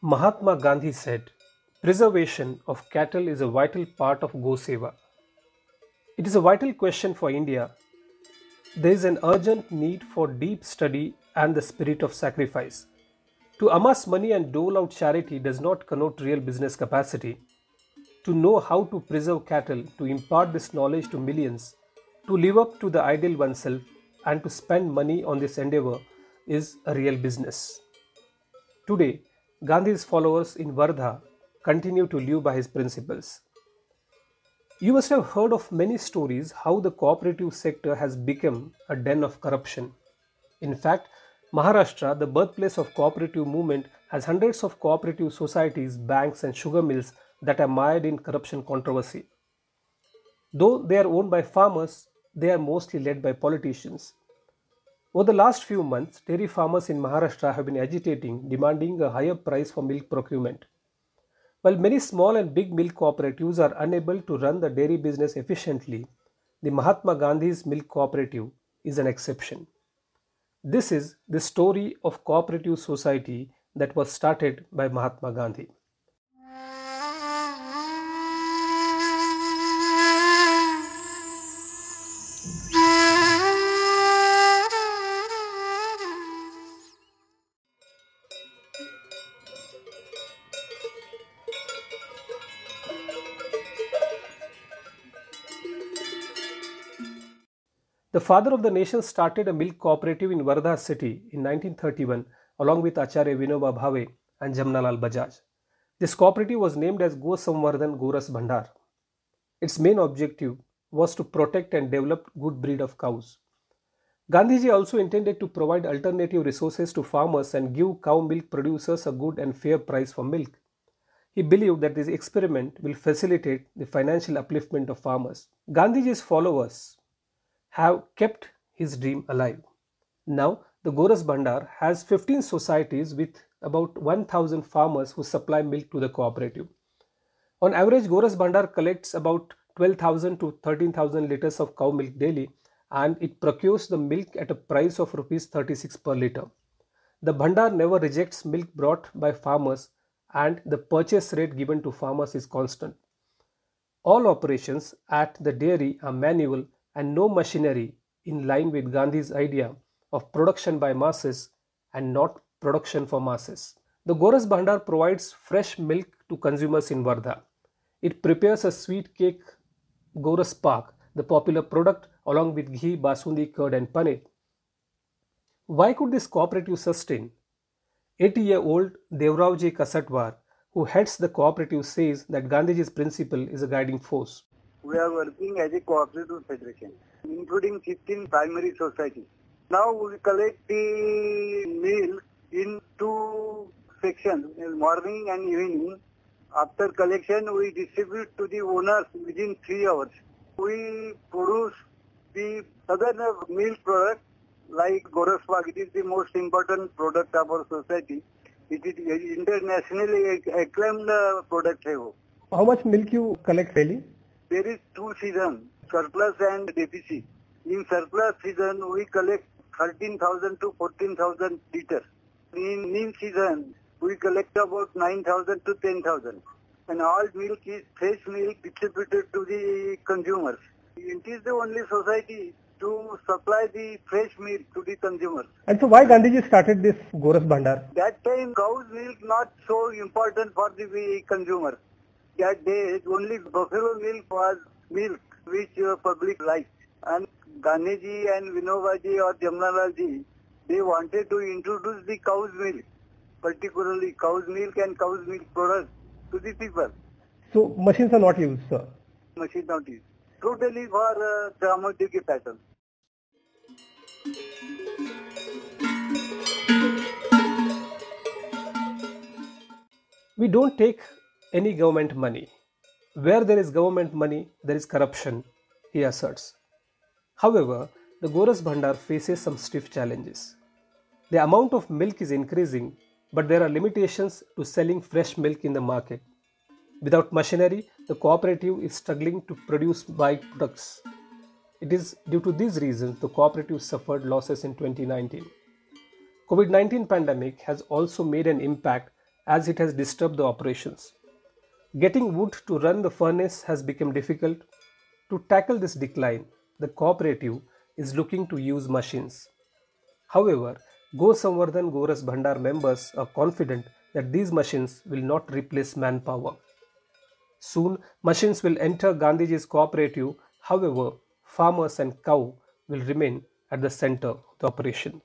Mahatma Gandhi said, Preservation of cattle is a vital part of Go Seva. It is a vital question for India. There is an urgent need for deep study and the spirit of sacrifice. To amass money and dole out charity does not connote real business capacity. To know how to preserve cattle, to impart this knowledge to millions, to live up to the ideal oneself, and to spend money on this endeavor is a real business. Today, Gandhi's followers in Wardha continue to live by his principles. You must have heard of many stories how the cooperative sector has become a den of corruption. In fact, Maharashtra, the birthplace of cooperative movement, has hundreds of cooperative societies, banks and sugar mills that are mired in corruption controversy. Though they are owned by farmers, they are mostly led by politicians. Over the last few months, dairy farmers in Maharashtra have been agitating, demanding a higher price for milk procurement. While many small and big milk cooperatives are unable to run the dairy business efficiently, the Mahatma Gandhi's Milk Cooperative is an exception. This is the story of cooperative society that was started by Mahatma Gandhi. The father of the nation started a milk cooperative in Wardha city in 1931 along with Acharya Vinoba Bhave and Jamnalal Bajaj. This cooperative was named as Go Samvardhan Goras Bhandar. Its main objective was to protect and develop good breed of cows. Gandhiji also intended to provide alternative resources to farmers and give cow milk producers a good and fair price for milk. He believed that this experiment will facilitate the financial upliftment of farmers. Gandhiji's followers have kept his dream alive. Now, the Goras Bhandar has 15 societies with about 1000 farmers who supply milk to the cooperative. On average, Goras Bhandar collects about 12,000 to 13,000 liters of cow milk daily and it procures the milk at a price of rupees 36 per liter. The Bhandar never rejects milk brought by farmers and the purchase rate given to farmers is constant. All operations at the dairy are manual and no machinery in line with Gandhi's idea of production by masses and not production for masses. The Goras Bhandar provides fresh milk to consumers in Wardha. It prepares a sweet cake Goras Pak, the popular product along with ghee, basundi, curd and paneer. Why could this cooperative sustain? 80-year-old Devrauji Kasatwar, who heads the cooperative, says that Gandhiji's principle is a guiding force. We are working as a cooperative federation, including 15 primary societies. Now we collect the milk in two sections, morning and evening. After collection, we distribute to the owners within three hours. We produce the other milk product like Goraswag. It is the most important product of our society. It is internationally acclaimed uh, product. How much milk you collect daily? There is two seasons, surplus and deficit. In surplus season, we collect 13,000 to 14,000 liters. In new season, we collect about 9,000 to 10,000. And all milk is fresh milk distributed to the consumers. It is the only society to supply the fresh milk to the consumers. And so why Gandhiji started this Goras Bhandar? That time cow's milk not so important for the consumers that day only buffalo milk was milk which uh, public liked. And Gandhiji and Vinobaji or Jamnalalji, they wanted to introduce the cow's milk, particularly cow's milk and cow's milk products to the people. So machines are not used, sir? Machines not used. Totally for uh, dramatic pattern. We don't take any government money. Where there is government money, there is corruption, he asserts. However, the Goras Bhandar faces some stiff challenges. The amount of milk is increasing, but there are limitations to selling fresh milk in the market. Without machinery, the cooperative is struggling to produce byproducts. It is due to these reasons the cooperative suffered losses in 2019. COVID-19 pandemic has also made an impact as it has disturbed the operations. Getting wood to run the furnace has become difficult. To tackle this decline, the cooperative is looking to use machines. However, Go Samvardhan Goras Bhandar members are confident that these machines will not replace manpower. Soon, machines will enter Gandhiji's cooperative. However, farmers and cow will remain at the center of the operation.